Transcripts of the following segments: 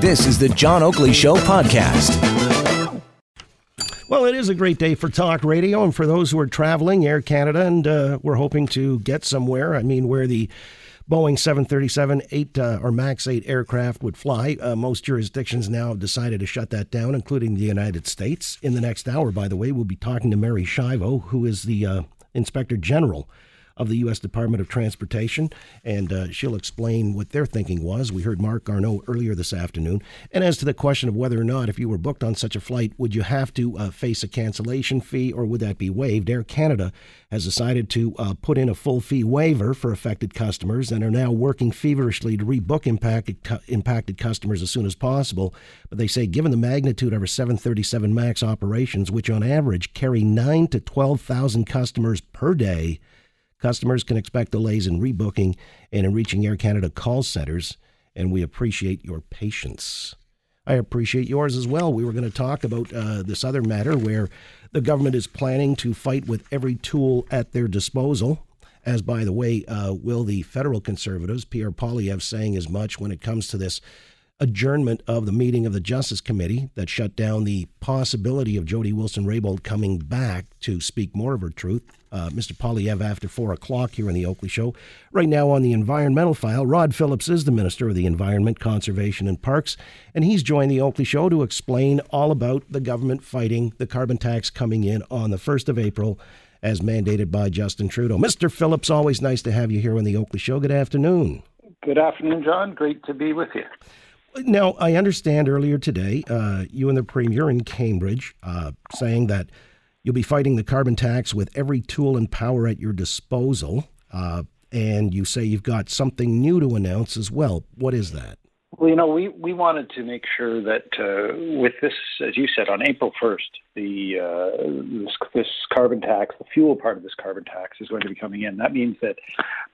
This is the John Oakley Show podcast. Well, it is a great day for talk radio, and for those who are traveling, Air Canada, and uh, we're hoping to get somewhere. I mean, where the Boeing 737 8 uh, or MAX 8 aircraft would fly. Uh, most jurisdictions now have decided to shut that down, including the United States. In the next hour, by the way, we'll be talking to Mary Schiavo, who is the uh, Inspector General of the U.S. Department of Transportation, and uh, she'll explain what their thinking was. We heard Marc Garneau earlier this afternoon. And as to the question of whether or not, if you were booked on such a flight, would you have to uh, face a cancellation fee or would that be waived? Air Canada has decided to uh, put in a full fee waiver for affected customers and are now working feverishly to rebook impacted, impacted customers as soon as possible. But they say, given the magnitude of our 737 MAX operations, which on average carry 9 to 12,000 customers per day, Customers can expect delays in rebooking and in reaching Air Canada call centers, and we appreciate your patience. I appreciate yours as well. We were going to talk about uh, this other matter where the government is planning to fight with every tool at their disposal. As by the way, uh, will the federal conservatives, Pierre Poilievre, saying as much when it comes to this adjournment of the meeting of the Justice Committee that shut down the possibility of Jody Wilson-Raybould coming back to speak more of her truth uh, Mr. Poilievre after 4 o'clock here on the Oakley Show. Right now on the environmental file, Rod Phillips is the Minister of the Environment, Conservation and Parks, and he's joined the Oakley Show to explain all about the government fighting the carbon tax coming in on the 1st of April as mandated by Justin Trudeau. Mr. Phillips, always nice to have you here on the Oakley Show. Good afternoon. Good afternoon, John. Great to be with you. Now, I understand earlier today, uh, you and the Premier in Cambridge uh, saying that You'll be fighting the carbon tax with every tool and power at your disposal. Uh, and you say you've got something new to announce as well. What is that? Well, you know, we, we wanted to make sure that uh, with this, as you said, on April 1st, the uh, this, this carbon tax, the fuel part of this carbon tax, is going to be coming in. That means that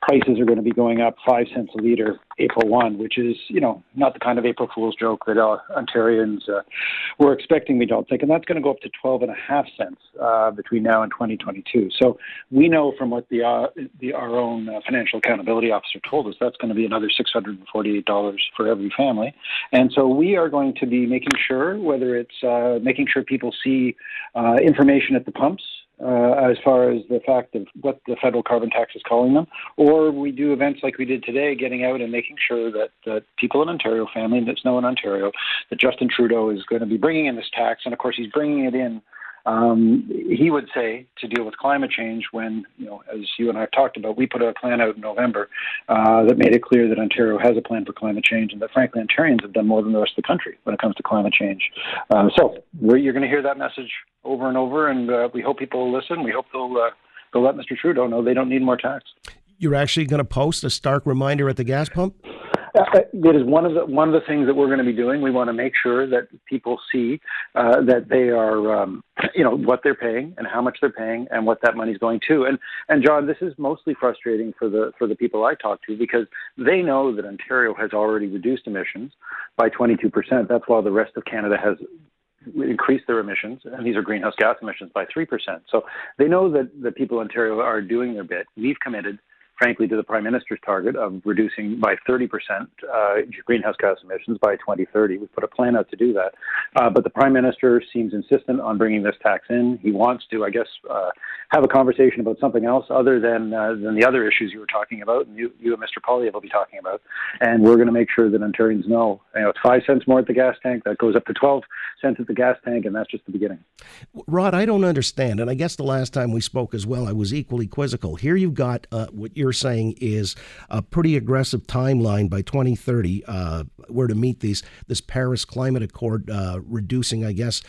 prices are going to be going up five cents a liter April 1, which is, you know, not the kind of April Fool's joke that uh, Ontarians uh, were expecting, we don't think. And that's going to go up to 12 and a half cents uh, between now and 2022. So we know from what the, uh, the our own uh, financial accountability officer told us, that's going to be another $648 for every family. And so we are going to be making sure, whether it's uh, making sure people see uh, information at the pumps uh, as far as the fact of what the federal carbon tax is calling them, or we do events like we did today, getting out and making sure that, that people in Ontario, family that's know in Ontario, that Justin Trudeau is going to be bringing in this tax, and of course he's bringing it in um, he would say to deal with climate change when, you know, as you and I have talked about, we put a plan out in November uh, that made it clear that Ontario has a plan for climate change and that, frankly, Ontarians have done more than the rest of the country when it comes to climate change. Uh, so you're going to hear that message over and over, and uh, we hope people will listen. We hope they'll, uh, they'll let Mr. Trudeau know they don't need more tax. You're actually going to post a stark reminder at the gas pump? Uh, it is one of the one of the things that we're going to be doing. We want to make sure that people see uh, that they are, um, you know, what they're paying and how much they're paying and what that money is going to. And and John, this is mostly frustrating for the for the people I talk to because they know that Ontario has already reduced emissions by 22 percent. That's while the rest of Canada has increased their emissions, and these are greenhouse gas emissions by 3%. So they know that the people in Ontario are doing their bit. We've committed frankly, to the Prime Minister's target of reducing by 30% uh, greenhouse gas emissions by 2030. We put a plan out to do that. Uh, but the Prime Minister seems insistent on bringing this tax in. He wants to, I guess, uh, have a conversation about something else other than uh, than the other issues you were talking about, and you, you and Mr. Poilievre will be talking about. And we're going to make sure that Ontarians know, you know, it's five cents more at the gas tank. That goes up to 12 cents at the gas tank, and that's just the beginning. Rod, I don't understand, and I guess the last time we spoke as well, I was equally quizzical. Here you've got uh, what you're saying is a pretty aggressive timeline by 2030. Uh, we're to meet these this Paris Climate Accord, uh, reducing, I guess,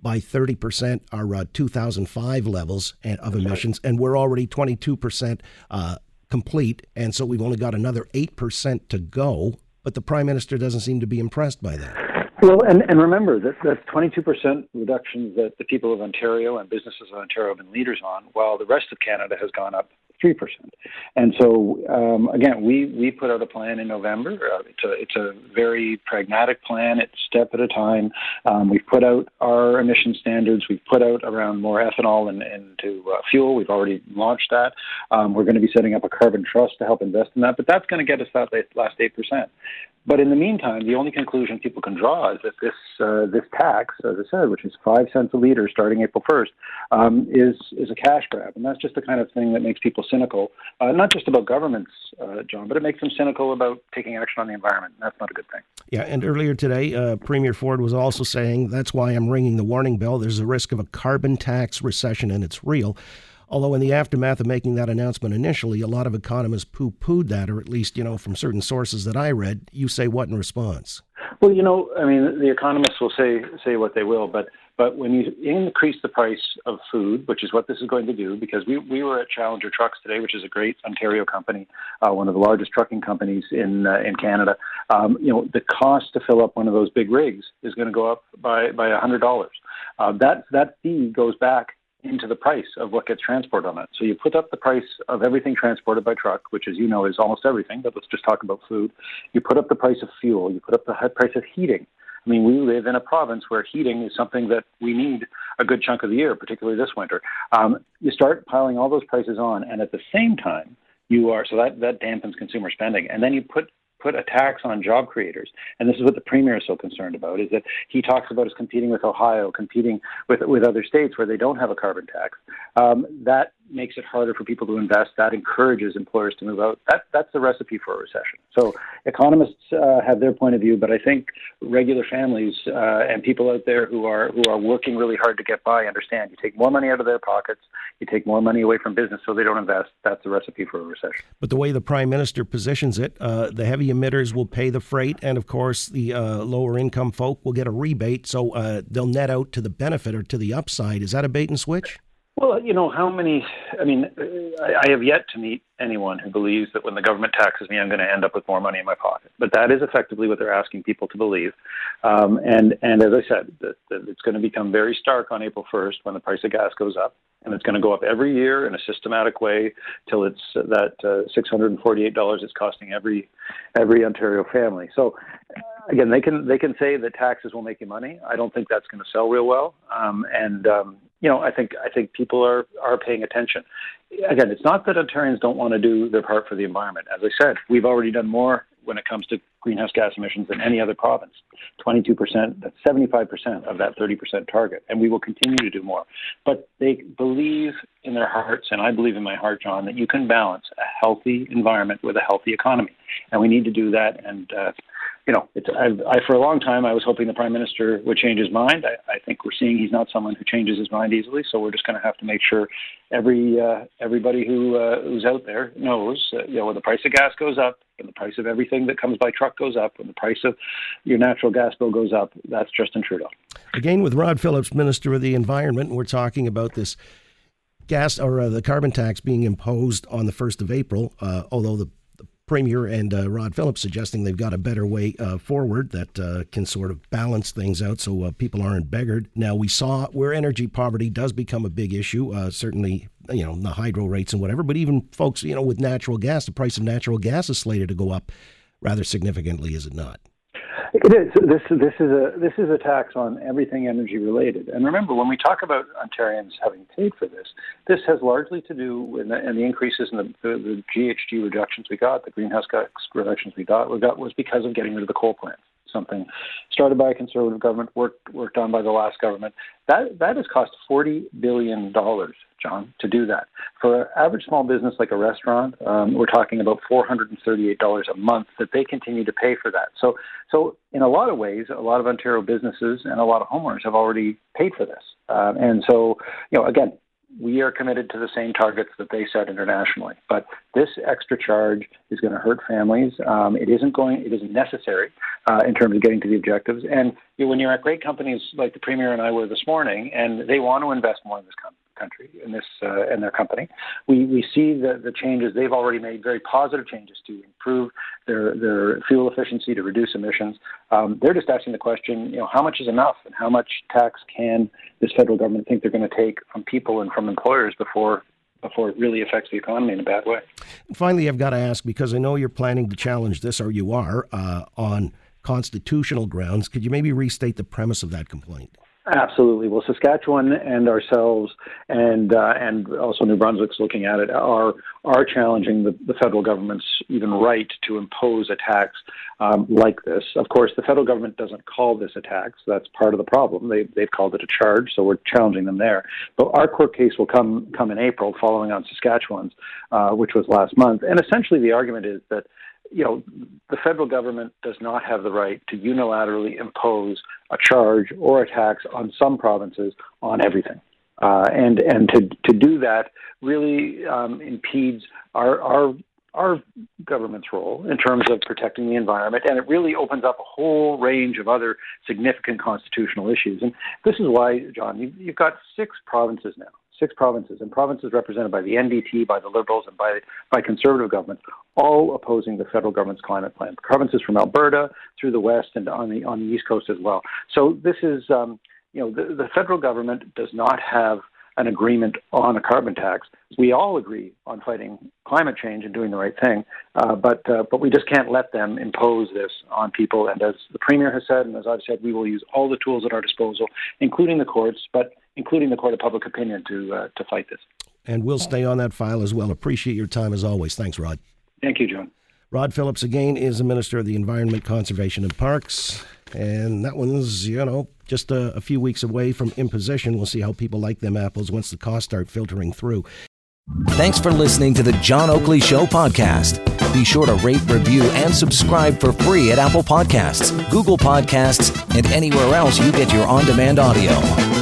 by 30% our uh, 2005 levels of emissions, and we're already 22% uh, complete, and so we've only got another 8% to go. But the prime minister doesn't seem to be impressed by that. Well, and, and remember that that's 22% reductions that the people of Ontario and businesses of Ontario have been leaders on, while the rest of Canada has gone up 3%. And so, um, again, we, we put out a plan in November. Uh, it's, a, it's a very pragmatic plan. It's step at a time. Um, we've put out our emission standards. We've put out around more ethanol and, into uh, fuel. We've already launched that. Um, we're going to be setting up a carbon trust to help invest in that, but that's going to get us that last 8%. But in the meantime, the only conclusion people can draw is that this uh, this tax, as I said, which is five cents a liter starting April 1st, um, is is a cash grab, and that's just the kind of thing that makes people cynical, uh, not just about governments, uh, John, but it makes them cynical about taking action on the environment. And that's not a good thing. Yeah, and earlier today, uh, Premier Ford was also saying that's why I'm ringing the warning bell. There's a risk of a carbon tax recession, and it's real. Although in the aftermath of making that announcement initially, a lot of economists poo-pooed that, or at least, you know, from certain sources that I read. You say what in response? Well, you know, I mean, the economists will say say what they will, but but when you increase the price of food, which is what this is going to do, because we, we were at Challenger Trucks today, which is a great Ontario company, uh, one of the largest trucking companies in uh, in Canada. Um, you know, the cost to fill up one of those big rigs is going to go up by by a hundred dollars. Uh, that that fee goes back into the price of what gets transported on it. So you put up the price of everything transported by truck, which, as you know, is almost everything, but let's just talk about food. You put up the price of fuel, you put up the price of heating. I mean, we live in a province where heating is something that we need a good chunk of the year, particularly this winter. Um, you start piling all those prices on, and at the same time, you are so that that dampens consumer spending, and then you put put a tax on job creators. And this is what the premier is so concerned about, is that he talks about us competing with Ohio, competing with, with other states where they don't have a carbon tax. Um, that makes it harder for people to invest. That encourages employers to move out. That, that's the recipe for a recession. So economists uh, have their point of view, but I think regular families uh, and people out there who are who are working really hard to get by understand. You take more money out of their pockets, you take more money away from business, so they don't invest. That's the recipe for a recession. But the way the prime minister positions it, uh, the heavy emitters will pay the freight, and of course the uh, lower income folk will get a rebate, so uh, they'll net out to the benefit or to the upside. Is that a bait and switch? Well, you know, how many? I mean, I, have yet to meet anyone who believes that when the government taxes me, I'm going to end up with more money in my pocket. But that is effectively what they're asking people to believe. Um, and and as I said, that, that it's going to become very stark on April 1st when the price of gas goes up, and it's going to go up every year in a systematic way till it's uh, that uh, $648 it's costing every every Ontario family. So again, they can they can say that taxes will make you money. I don't think that's going to sell real well. Um, and um, you know, I think I think people are are paying attention. Again, it's not that Ontarians don't want to do their part for the environment. As I said, we've already done more when it comes to greenhouse gas emissions than any other province. 22%, that's 75% of that 30% target, and we will continue to do more. But they believe in their hearts, and I believe in my heart, John, that you can balance a healthy environment with a healthy economy, and we need to do that. And uh, you know, it's, I've, I, for a long time, I was hoping the prime minister would change his mind. I, I think we're seeing he's not someone who changes his mind easily. So we're just going to have to make sure every uh, everybody who uh, who's out there knows, uh, you know, when the price of gas goes up, when the price of everything that comes by truck goes up, when the price of your natural gas bill goes up, that's Justin Trudeau. Again, with Rod Phillips, Minister of the Environment, we're talking about this gas or uh, the carbon tax being imposed on the first of April. Uh, although the Premier and uh, Rod Phillips suggesting they've got a better way uh, forward that uh, can sort of balance things out so uh, people aren't beggared. Now, we saw where energy poverty does become a big issue, certainly, you know, the hydro rates and whatever, but even folks, you know, with natural gas, the price of natural gas is slated to go up rather significantly, is it not? It is. This this is a this is a tax on everything energy related. And remember, when we talk about Ontarians having paid for this, this has largely to do with the, and the increases in the, the, the GHG reductions we got, the greenhouse gas reductions we got, we got was because of getting rid of the coal plants something started by a conservative government, worked worked on by the last government. That that has cost forty billion dollars, John, to do that. For an average small business like a restaurant, um, we're talking about four hundred and thirty-eight dollars a month that they continue to pay for that. So so in a lot of ways, a lot of Ontario businesses and a lot of homeowners have already paid for this. Um, and so you know again, we are committed to the same targets that they set internationally. But this extra charge is going to hurt families. Um, it isn't going. It isn't necessary uh, in terms of getting to the objectives. And you know, when you're at great companies like the premier and I were this morning, and they want to invest more in this country in this uh, in their company. We we see the the changes they've already made, very positive changes to improve their their fuel efficiency to reduce emissions. Um, they're just asking the question, you know, how much is enough, and how much tax can this federal government think they're going to take from people and from employers before before it really affects the economy in a bad way. Finally, I've got to ask because I know you're planning to challenge this, or you are, uh, on constitutional grounds. Could you maybe restate the premise of that complaint? Absolutely. Well, Saskatchewan and ourselves, and uh, and also New Brunswick's looking at it, are are challenging the, the federal government's even right to impose a tax um, like this. Of course, the federal government doesn't call this a tax. That's part of the problem. They they've called it a charge, so we're challenging them there. But our court case will come come in April, following on Saskatchewan's, uh, which was last month. And essentially, the argument is that you know, the federal government does not have the right to unilaterally impose a charge or a tax on some provinces on everything. Uh, and and to, to do that really um, impedes our, our our government's role in terms of protecting the environment, and it really opens up a whole range of other significant constitutional issues. And this is why, John, you've, you've got six provinces now six provinces, and provinces represented by the NDP, by the Liberals, and by, by Conservative governments, all opposing the federal government's climate plan. Provinces from Alberta through the west and on the on the east coast as well. So this is, um, you know, the, the federal government does not have an agreement on a carbon tax. We all agree on fighting climate change and doing the right thing, uh, but uh, but we just can't let them impose this on people. And as the premier has said, and as I've said, we will use all the tools at our disposal, including the courts, but including the court of public opinion, to uh, to fight this. And we'll stay on that file as well. Appreciate your time as always. Thanks, Rod. Thank you, John. Rod Phillips again is the Minister of the Environment, Conservation and Parks. And that one's, you know, just a, a few weeks away from imposition. We'll see how people like them apples once the costs start filtering through. Thanks for listening to the John Oakley Show podcast. Be sure to rate, review, and subscribe for free at Apple Podcasts, Google Podcasts, and anywhere else you get your on demand audio.